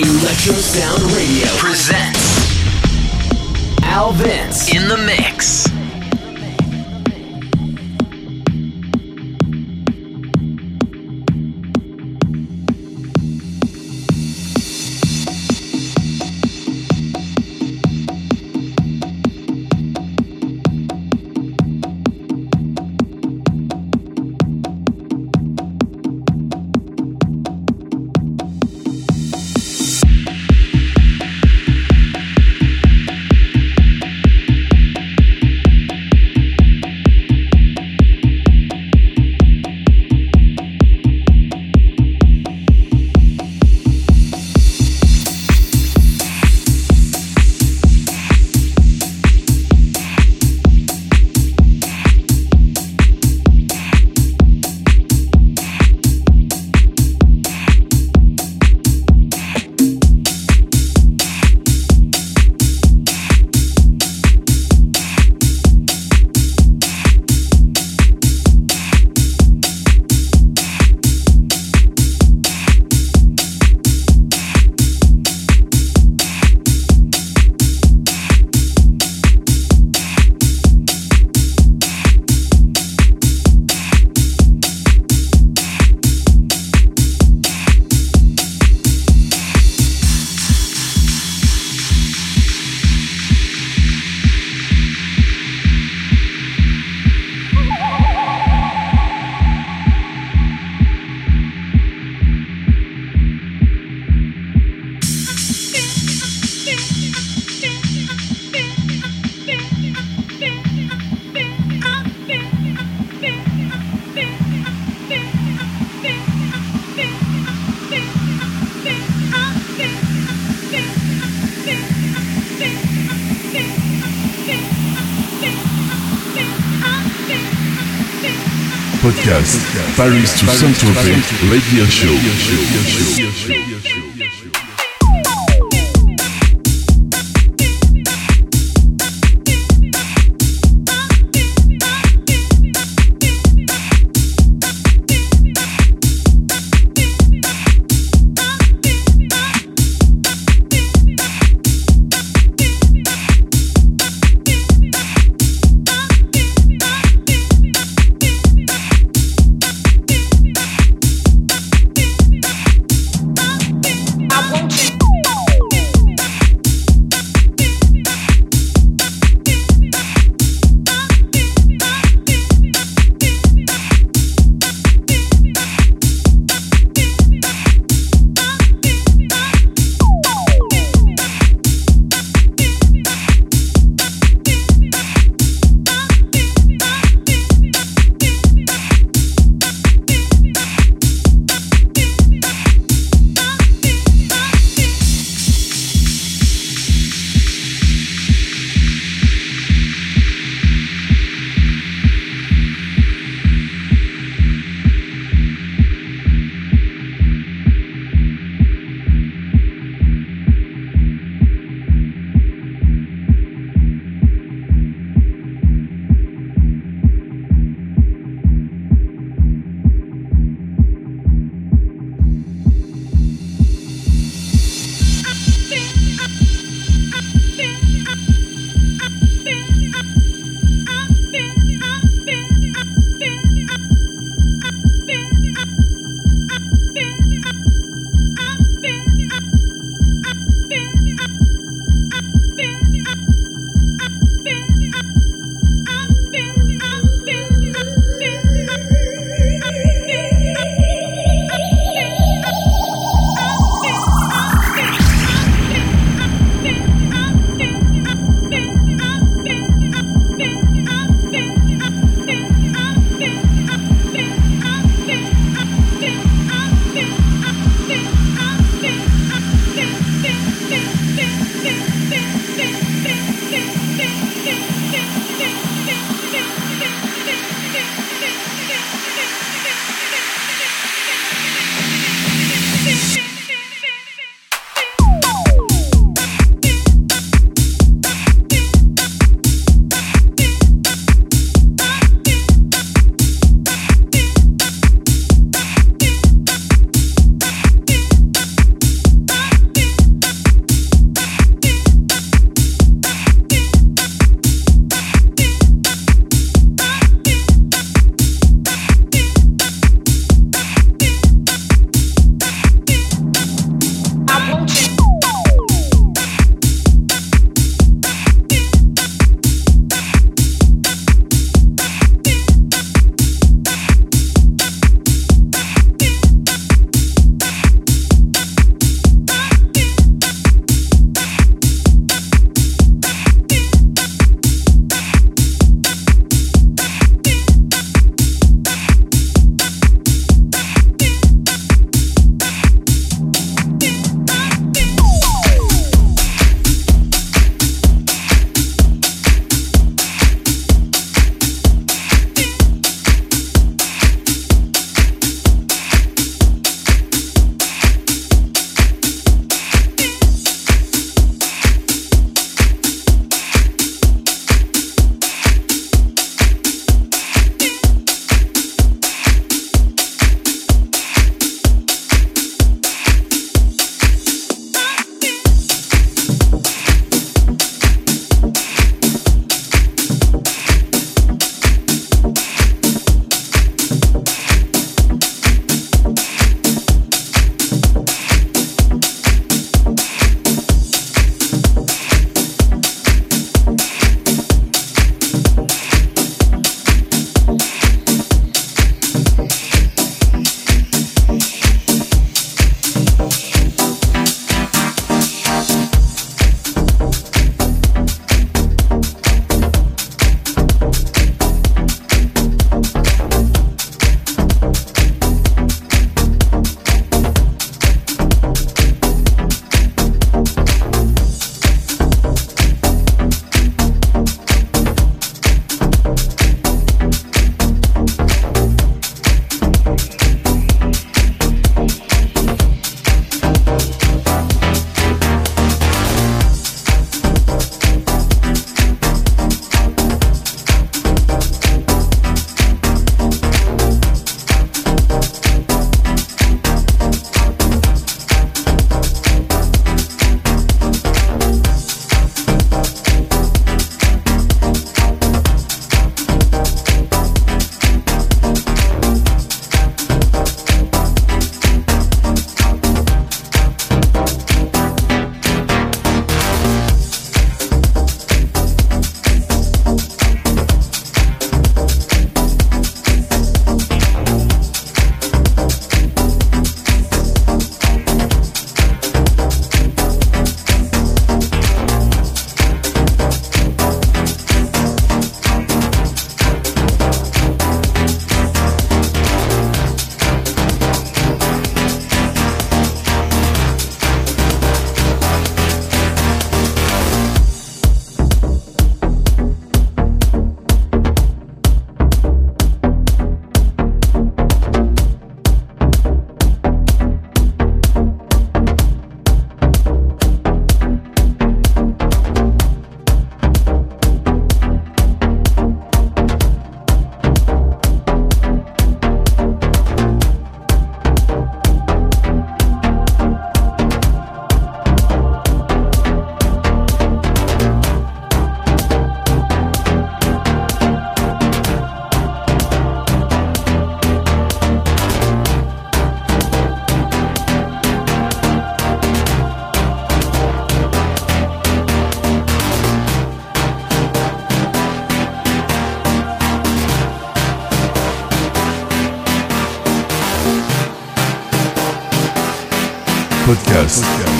Electro Sound Radio presents Al Vince in the mix. Podcast Paris to Saint-Tropez Radio Show.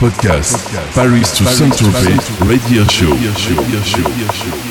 Podcast. Paris to Saint-Tropez Radio Show.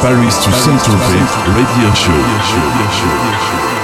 Paris to Saint-Tropez Radio Show.